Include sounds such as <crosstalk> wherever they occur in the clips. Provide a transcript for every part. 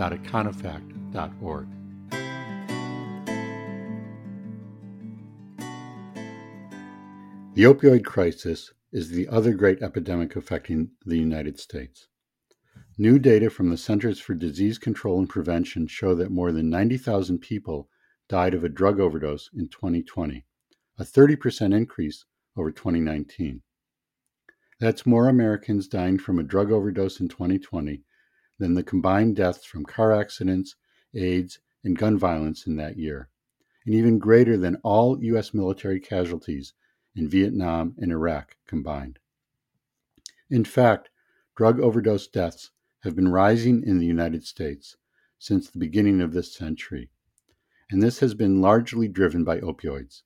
www.econofact.org. The opioid crisis is the other great epidemic affecting the United States. New data from the Centers for Disease Control and Prevention show that more than 90,000 people died of a drug overdose in 2020, a 30% increase over 2019. That's more Americans dying from a drug overdose in 2020 than the combined deaths from car accidents, AIDS, and gun violence in that year, and even greater than all U.S. military casualties in Vietnam and Iraq combined. In fact, drug overdose deaths have been rising in the United States since the beginning of this century, and this has been largely driven by opioids.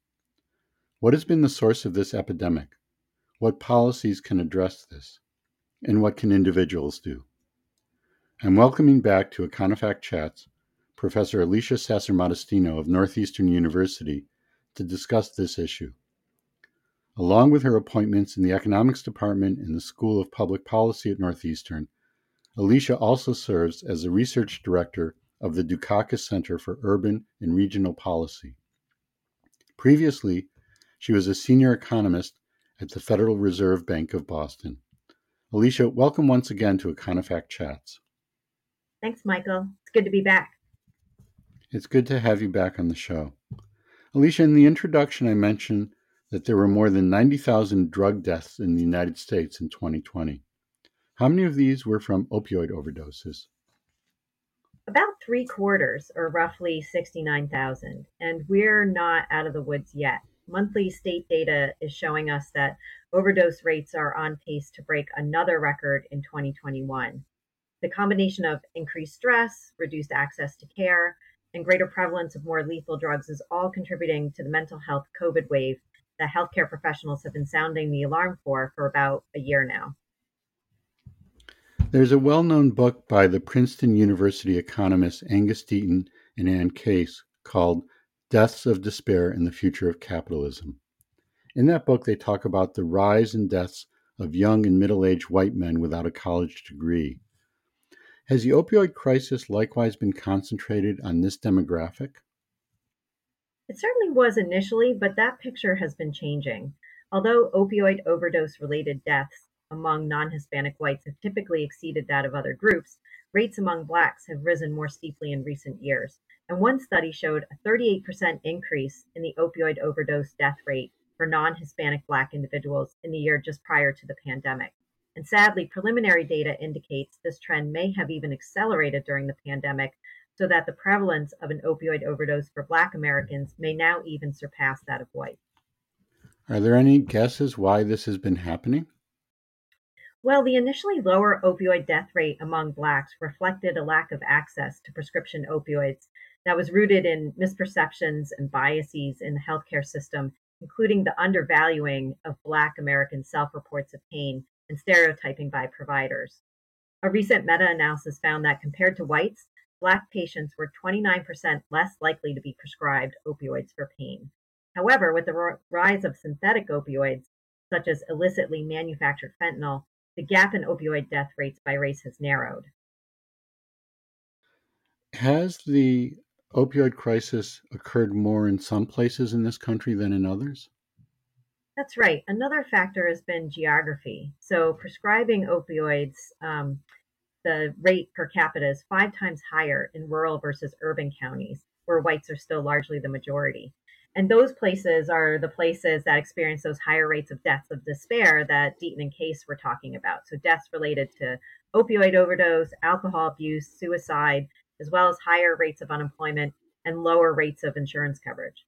What has been the source of this epidemic? What policies can address this? And what can individuals do? I'm welcoming back to Econofact Chats Professor Alicia Sasser-Modestino of Northeastern University to discuss this issue. Along with her appointments in the Economics Department and the School of Public Policy at Northeastern, Alicia also serves as the research director of the Dukakis Center for Urban and Regional Policy. Previously, she was a senior economist at the Federal Reserve Bank of Boston. Alicia, welcome once again to Econofact Chats. Thanks, Michael. It's good to be back. It's good to have you back on the show. Alicia, in the introduction, I mentioned that there were more than 90,000 drug deaths in the United States in 2020. How many of these were from opioid overdoses? About three quarters, or roughly 69,000. And we're not out of the woods yet monthly state data is showing us that overdose rates are on pace to break another record in 2021. The combination of increased stress, reduced access to care, and greater prevalence of more lethal drugs is all contributing to the mental health COVID wave that healthcare professionals have been sounding the alarm for for about a year now. There's a well known book by the Princeton University economists Angus Deaton and Anne Case called Deaths of Despair and the Future of Capitalism. In that book, they talk about the rise and deaths of young and middle aged white men without a college degree. Has the opioid crisis likewise been concentrated on this demographic? It certainly was initially, but that picture has been changing. Although opioid overdose related deaths among non Hispanic whites have typically exceeded that of other groups, rates among blacks have risen more steeply in recent years. And one study showed a 38% increase in the opioid overdose death rate for non Hispanic Black individuals in the year just prior to the pandemic. And sadly, preliminary data indicates this trend may have even accelerated during the pandemic, so that the prevalence of an opioid overdose for Black Americans may now even surpass that of white. Are there any guesses why this has been happening? Well, the initially lower opioid death rate among Blacks reflected a lack of access to prescription opioids that was rooted in misperceptions and biases in the healthcare system, including the undervaluing of Black American self reports of pain and stereotyping by providers. A recent meta analysis found that compared to whites, Black patients were 29% less likely to be prescribed opioids for pain. However, with the rise of synthetic opioids, such as illicitly manufactured fentanyl, the gap in opioid death rates by race has narrowed. Has the opioid crisis occurred more in some places in this country than in others? That's right. Another factor has been geography. So, prescribing opioids, um, the rate per capita is five times higher in rural versus urban counties, where whites are still largely the majority. And those places are the places that experience those higher rates of deaths of despair that Deaton and Case were talking about. So, deaths related to opioid overdose, alcohol abuse, suicide, as well as higher rates of unemployment and lower rates of insurance coverage.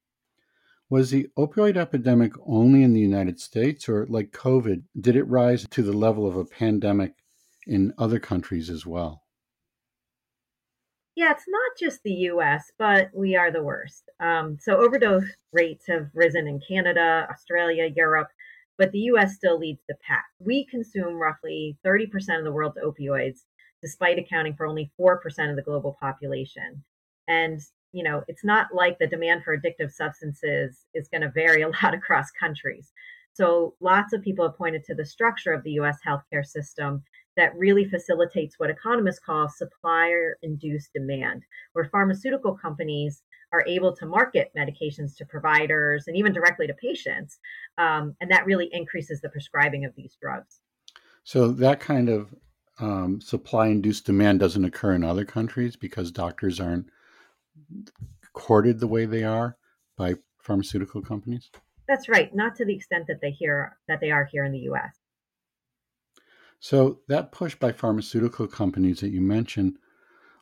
Was the opioid epidemic only in the United States, or like COVID, did it rise to the level of a pandemic in other countries as well? Yeah, it's not just the US, but we are the worst. Um, so overdose rates have risen in Canada, Australia, Europe, but the US still leads the pack. We consume roughly 30% of the world's opioids, despite accounting for only 4% of the global population. And, you know, it's not like the demand for addictive substances is going to vary <laughs> a lot across countries. So lots of people have pointed to the structure of the US healthcare system that really facilitates what economists call supplier induced demand, where pharmaceutical companies are able to market medications to providers and even directly to patients. Um, and that really increases the prescribing of these drugs. So, that kind of um, supply induced demand doesn't occur in other countries because doctors aren't courted the way they are by pharmaceutical companies? That's right, not to the extent that they hear that they are here in the US. So that push by pharmaceutical companies that you mentioned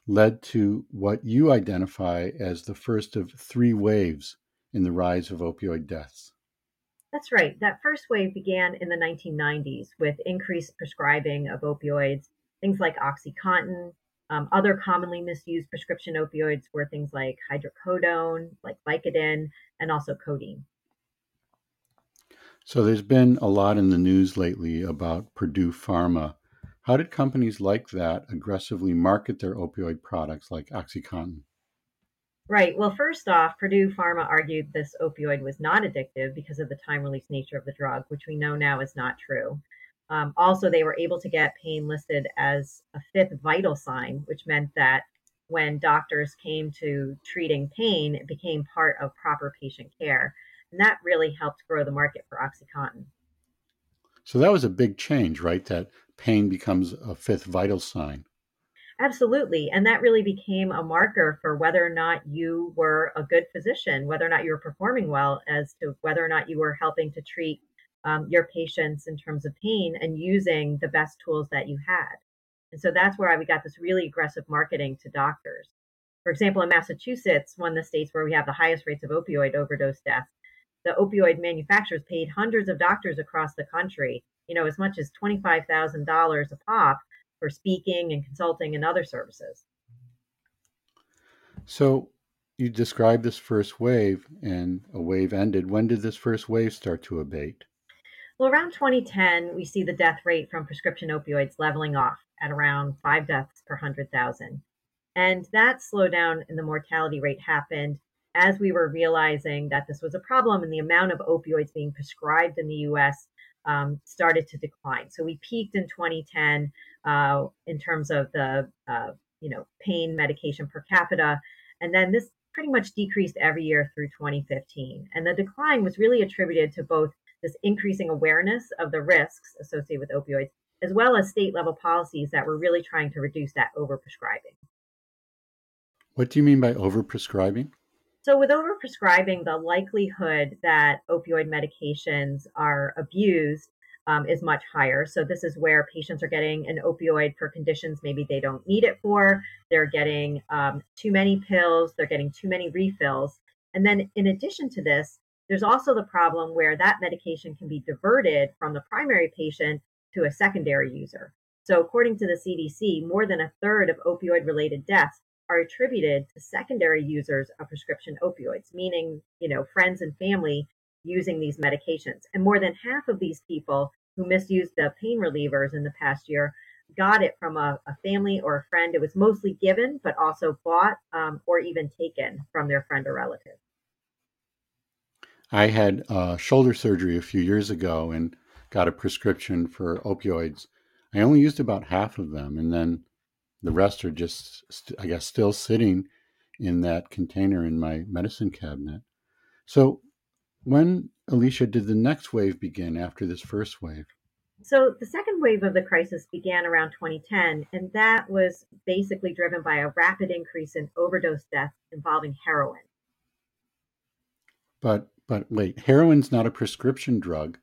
led to what you identify as the first of three waves in the rise of opioid deaths. That's right. That first wave began in the 1990s with increased prescribing of opioids, things like Oxycontin. Um, other commonly misused prescription opioids were things like hydrocodone, like Vicodin, and also codeine. So there's been a lot in the news lately about Purdue Pharma. How did companies like that aggressively market their opioid products like OxyContin? Right. Well, first off, Purdue Pharma argued this opioid was not addictive because of the time release nature of the drug, which we know now is not true. Um, also, they were able to get pain listed as a fifth vital sign, which meant that when doctors came to treating pain, it became part of proper patient care. And that really helped grow the market for OxyContin. So that was a big change, right? That pain becomes a fifth vital sign. Absolutely. And that really became a marker for whether or not you were a good physician, whether or not you were performing well, as to whether or not you were helping to treat um, your patients in terms of pain and using the best tools that you had. And so that's where we got this really aggressive marketing to doctors. For example, in Massachusetts, one of the states where we have the highest rates of opioid overdose deaths, the opioid manufacturers paid hundreds of doctors across the country, you know, as much as $25,000 a pop for speaking and consulting and other services. So you described this first wave and a wave ended. When did this first wave start to abate? Well, around 2010, we see the death rate from prescription opioids leveling off at around five deaths per 100,000. And that slowdown in the mortality rate happened as we were realizing that this was a problem and the amount of opioids being prescribed in the US um, started to decline. So we peaked in 2010 uh, in terms of the uh, you know pain medication per capita, and then this pretty much decreased every year through 2015. And the decline was really attributed to both this increasing awareness of the risks associated with opioids, as well as state level policies that were really trying to reduce that overprescribing. What do you mean by overprescribing? So, with overprescribing, the likelihood that opioid medications are abused um, is much higher. So, this is where patients are getting an opioid for conditions maybe they don't need it for. They're getting um, too many pills, they're getting too many refills. And then, in addition to this, there's also the problem where that medication can be diverted from the primary patient to a secondary user. So, according to the CDC, more than a third of opioid related deaths are attributed to secondary users of prescription opioids, meaning, you know, friends and family using these medications. And more than half of these people who misused the pain relievers in the past year got it from a, a family or a friend. It was mostly given, but also bought um, or even taken from their friend or relative. I had uh, shoulder surgery a few years ago and got a prescription for opioids. I only used about half of them, and then the rest are just, I guess, still sitting in that container in my medicine cabinet. So, when, Alicia, did the next wave begin after this first wave? So, the second wave of the crisis began around 2010, and that was basically driven by a rapid increase in overdose deaths involving heroin. But, but wait, heroin's not a prescription drug.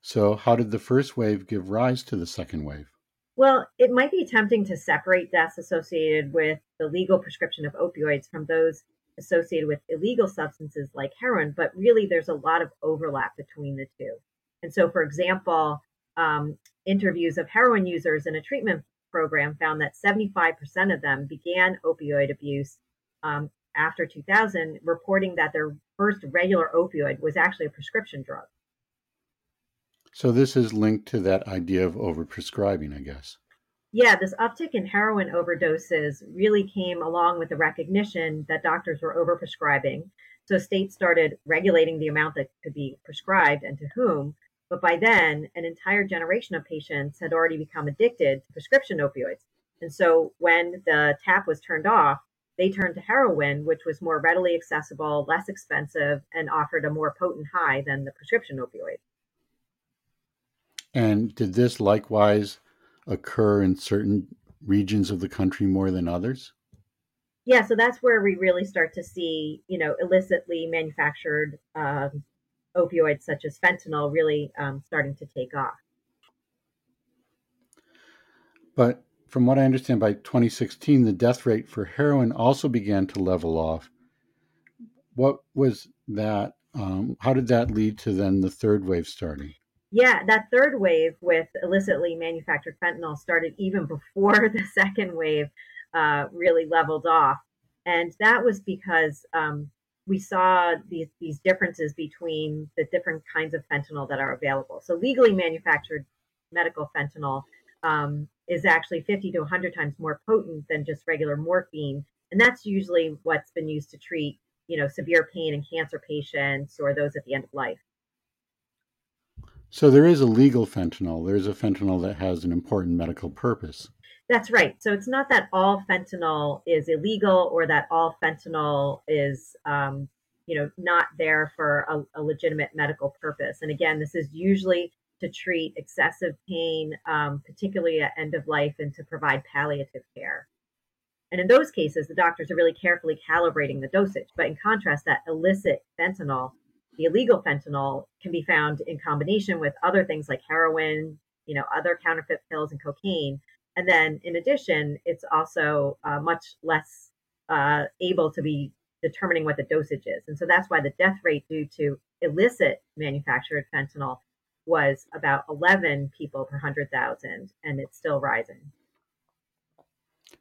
So, how did the first wave give rise to the second wave? Well, it might be tempting to separate deaths associated with the legal prescription of opioids from those associated with illegal substances like heroin, but really there's a lot of overlap between the two. And so, for example, um, interviews of heroin users in a treatment program found that 75% of them began opioid abuse um, after 2000, reporting that their first regular opioid was actually a prescription drug. So this is linked to that idea of overprescribing, I guess. Yeah, this uptick in heroin overdoses really came along with the recognition that doctors were overprescribing. So states started regulating the amount that could be prescribed and to whom. But by then, an entire generation of patients had already become addicted to prescription opioids. And so when the tap was turned off, they turned to heroin, which was more readily accessible, less expensive, and offered a more potent high than the prescription opioid. And did this likewise occur in certain regions of the country more than others? Yeah, so that's where we really start to see, you know, illicitly manufactured um, opioids such as fentanyl really um, starting to take off. But from what I understand, by 2016, the death rate for heroin also began to level off. What was that? Um, how did that lead to then the third wave starting? Yeah, that third wave with illicitly manufactured fentanyl started even <laughs> before the second wave uh, really leveled off. And that was because um, we saw these, these differences between the different kinds of fentanyl that are available. So, legally manufactured medical fentanyl um, is actually 50 to 100 times more potent than just regular morphine. And that's usually what's been used to treat, you know, severe pain in cancer patients or those at the end of life. So there is a legal fentanyl. There is a fentanyl that has an important medical purpose. That's right. So it's not that all fentanyl is illegal or that all fentanyl is, um, you know, not there for a, a, legitimate medical purpose. And again, this is usually to treat excessive pain, um, particularly at end of life, and to provide palliative care. And in those cases, the doctors are really carefully calibrating the dosage. But in contrast, that illicit fentanyl, the illegal fentanyl, can be found in combination with other things like heroin, you know, other counterfeit pills and cocaine. And then in addition, it's also uh, much less uh, able to be determining what the dosage is. And so that's why the death rate due to illicit manufactured fentanyl was about 11 people per 100,000, and it's still rising.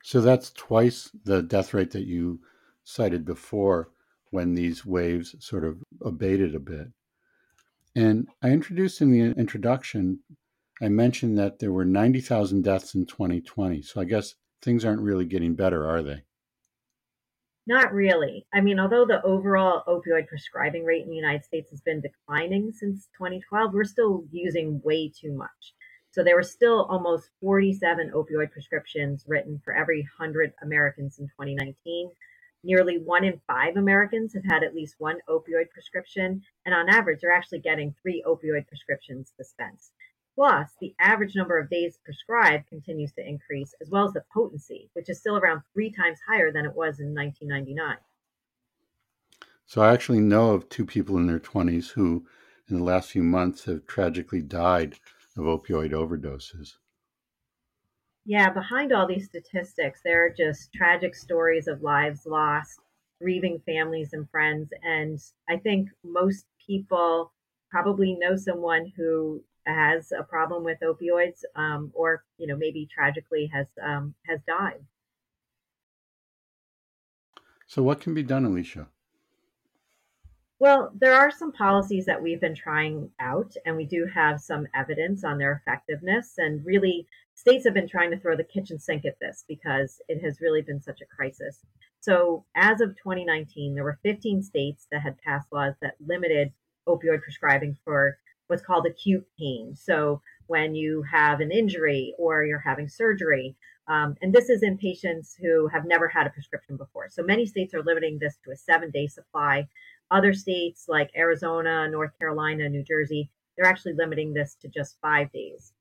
So that's twice the death rate that you cited before when these waves sort of abated a bit. And I introduced in the introduction, I mentioned that there were 90,000 deaths in 2020. So I guess things aren't really getting better, are they? Not really. I mean, although the overall opioid prescribing rate in the United States has been declining since 2012, we're still using way too much. So there were still almost 47 opioid prescriptions written for every 100 Americans in 2019. Nearly one in five Americans have had at least one opioid prescription, and on average, they're actually getting three opioid prescriptions dispensed. Plus, the average number of days prescribed continues to increase, as well as the potency, which is still around three times higher than it was in 1999. So, I actually know of two people in their 20s who, in the last few months, have tragically died of opioid overdoses. Yeah, behind all these statistics, there are just tragic stories of lives lost, grieving families and friends. And I think most people probably know someone who has a problem with opioids, um, or you know maybe tragically has um, has died. So, what can be done, Alicia? Well, there are some policies that we've been trying out, and we do have some evidence on their effectiveness. And really, states have been trying to throw the kitchen sink at this because it has really been such a crisis. So, as of 2019, there were 15 states that had passed laws that limited opioid prescribing for what's called acute pain. So when you have an injury or you're having surgery, um, and this is in patients who have never had a prescription before. So many states are limiting this to a seven day supply. Other states like Arizona, North Carolina, New Jersey, they're actually limiting this to just five days.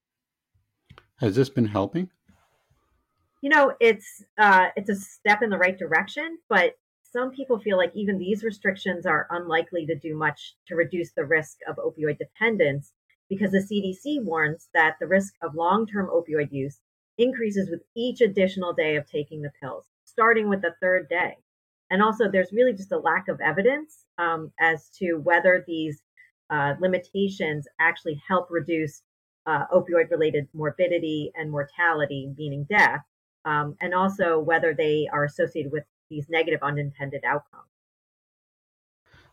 Has this been helping? You know, it's uh, it's a step in the right direction, but some people feel like even these restrictions are unlikely to do much to reduce the risk of opioid dependence because the CDC warns that the risk of long term opioid use increases with each additional day of taking the pills, starting with the third day. And also, there's really just a lack of evidence um, as to whether these uh, limitations actually help reduce uh, opioid related morbidity and mortality, meaning death, um, and also whether they are associated with these negative unintended outcomes.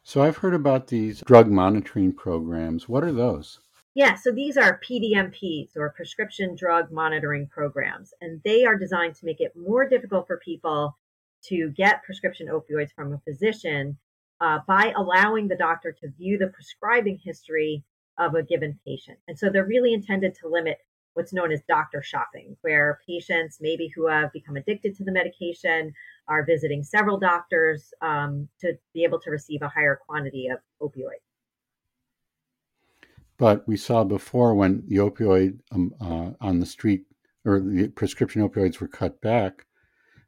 So I've heard about these drug monitoring programs. What are those? Yeah, so these are PDMPs or prescription drug monitoring programs, and they are designed to make it more difficult for people to get prescription opioids from a physician uh, by allowing the doctor to view the prescribing history of a given patient. And so they're really intended to limit what's known as doctor shopping, where patients maybe who have become addicted to the medication are visiting several doctors um, to be able to receive a higher quantity of opioids. But we saw before when the opioid um, uh, on the street or the prescription opioids were cut back,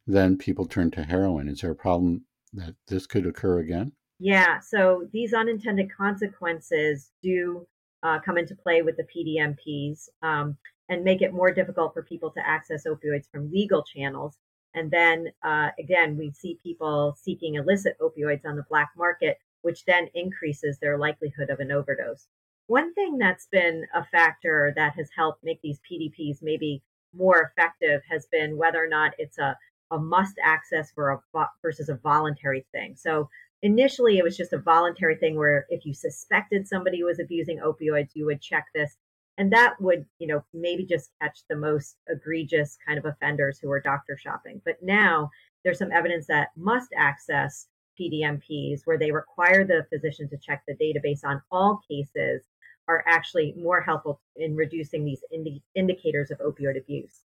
then people turned to heroin. Is there a problem that this could occur again? Yeah, so these unintended consequences do uh, come into play with the PDMPs um, and make it more difficult for people to access opioids from legal channels. And then uh, again, we see people seeking illicit opioids on the black market, which then increases their likelihood of an overdose. One thing that's been a factor that has helped make these PDPs maybe more effective has been whether or not it's a, a must access for a versus a voluntary thing. So initially it was just a voluntary thing where if you suspected somebody was abusing opioids, you would check this. And that would, you know, maybe just catch the most egregious kind of offenders who are doctor shopping. But now there's some evidence that must access PDMPs where they require the physician to check the database on all cases are actually more helpful in reducing these indi- indicators of opioid abuse.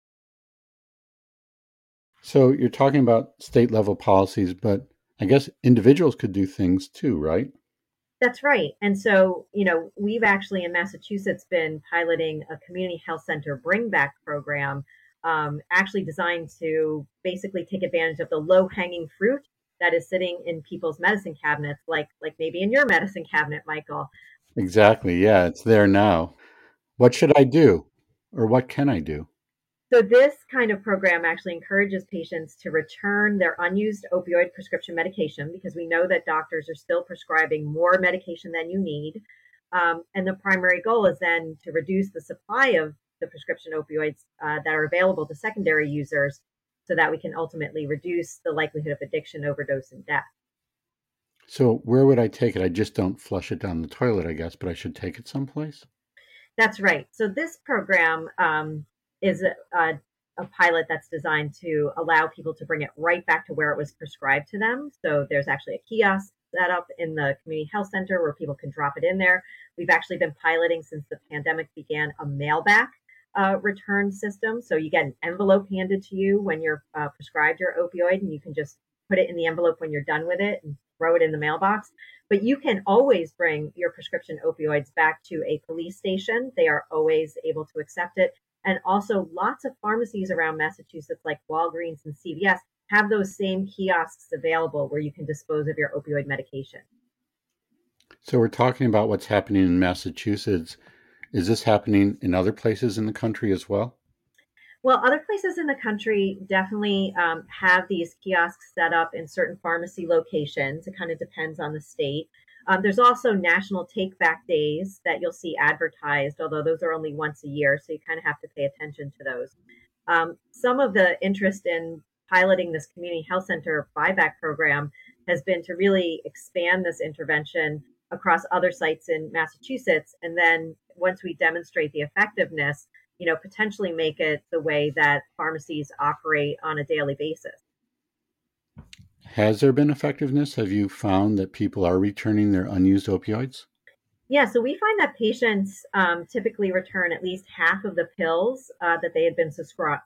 So you're talking about state level policies, but I guess individuals could do things too, right? That's right. And so, you know, we've actually in Massachusetts been piloting a community health center bring back program, um, actually designed to basically take advantage of the low hanging fruit that is sitting in people's medicine cabinets, like like maybe in your medicine cabinet, Michael. Exactly. Yeah, it's there now. What should I do, or what can I do? So, this kind of program actually encourages patients to return their unused opioid prescription medication because we know that doctors are still prescribing more medication than you need. Um, and the primary goal is then to reduce the supply of the prescription opioids uh, that are available to secondary users so that we can ultimately reduce the likelihood of addiction, overdose, and death. So, where would I take it? I just don't flush it down the toilet, I guess, but I should take it someplace? That's right. So, this program um, is a, a pilot that's designed to allow people to bring it right back to where it was prescribed to them. So there's actually a kiosk set up in the community health center where people can drop it in there. We've actually been piloting since the pandemic began a mail back uh, return system. So you get an envelope handed to you when you're uh, prescribed your opioid, and you can just put it in the envelope when you're done with it and throw it in the mailbox. But you can always bring your prescription opioids back to a police station. They are always able to accept it. And also, lots of pharmacies around Massachusetts, like Walgreens and CVS, have those same kiosks available where you can dispose of your opioid medication. So, we're talking about what's happening in Massachusetts. Is this happening in other places in the country as well? Well, other places in the country definitely um, have these kiosks set up in certain pharmacy locations. It kind of depends on the state. Um, there's also national take back days that you'll see advertised, although those are only once a year, so you kind of have to pay attention to those. Um, some of the interest in piloting this community health center buyback program has been to really expand this intervention across other sites in Massachusetts. And then once we demonstrate the effectiveness, you know, potentially make it the way that pharmacies operate on a daily basis. Has there been effectiveness? Have you found that people are returning their unused opioids? Yeah, so we find that patients um, typically return at least half of the pills uh, that they had been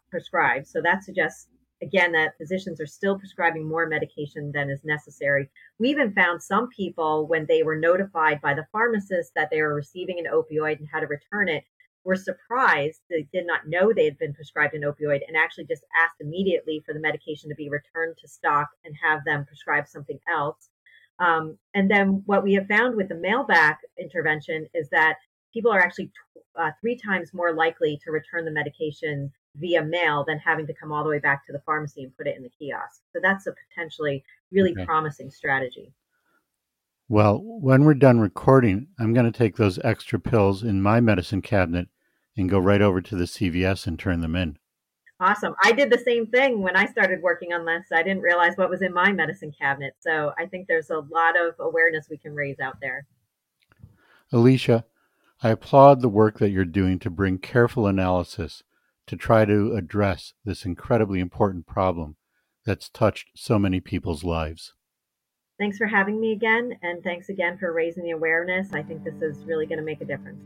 prescribed. So that suggests, again, that physicians are still prescribing more medication than is necessary. We even found some people, when they were notified by the pharmacist that they were receiving an opioid and how to return it, were surprised they did not know they had been prescribed an opioid and actually just asked immediately for the medication to be returned to stock and have them prescribe something else. Um, and then what we have found with the mailback intervention is that people are actually t- uh, three times more likely to return the medication via mail than having to come all the way back to the pharmacy and put it in the kiosk. So that's a potentially really okay. promising strategy. Well, when we're done recording, I'm going to take those extra pills in my medicine cabinet and go right over to the CVS and turn them in. Awesome. I did the same thing when I started working on this. I didn't realize what was in my medicine cabinet. So I think there's a lot of awareness we can raise out there. Alicia, I applaud the work that you're doing to bring careful analysis to try to address this incredibly important problem that's touched so many people's lives. Thanks for having me again, and thanks again for raising the awareness. I think this is really going to make a difference.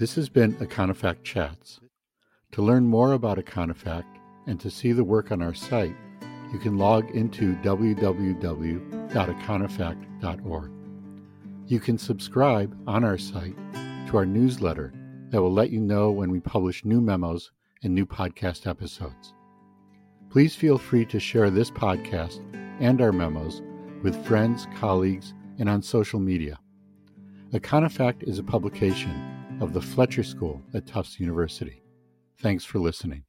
This has been Econofact Chats. To learn more about Econofact and to see the work on our site, you can log into www.econofact.org. You can subscribe on our site to our newsletter that will let you know when we publish new memos and new podcast episodes. Please feel free to share this podcast and our memos with friends, colleagues, and on social media. Econofact is a publication of the Fletcher School at Tufts University. Thanks for listening.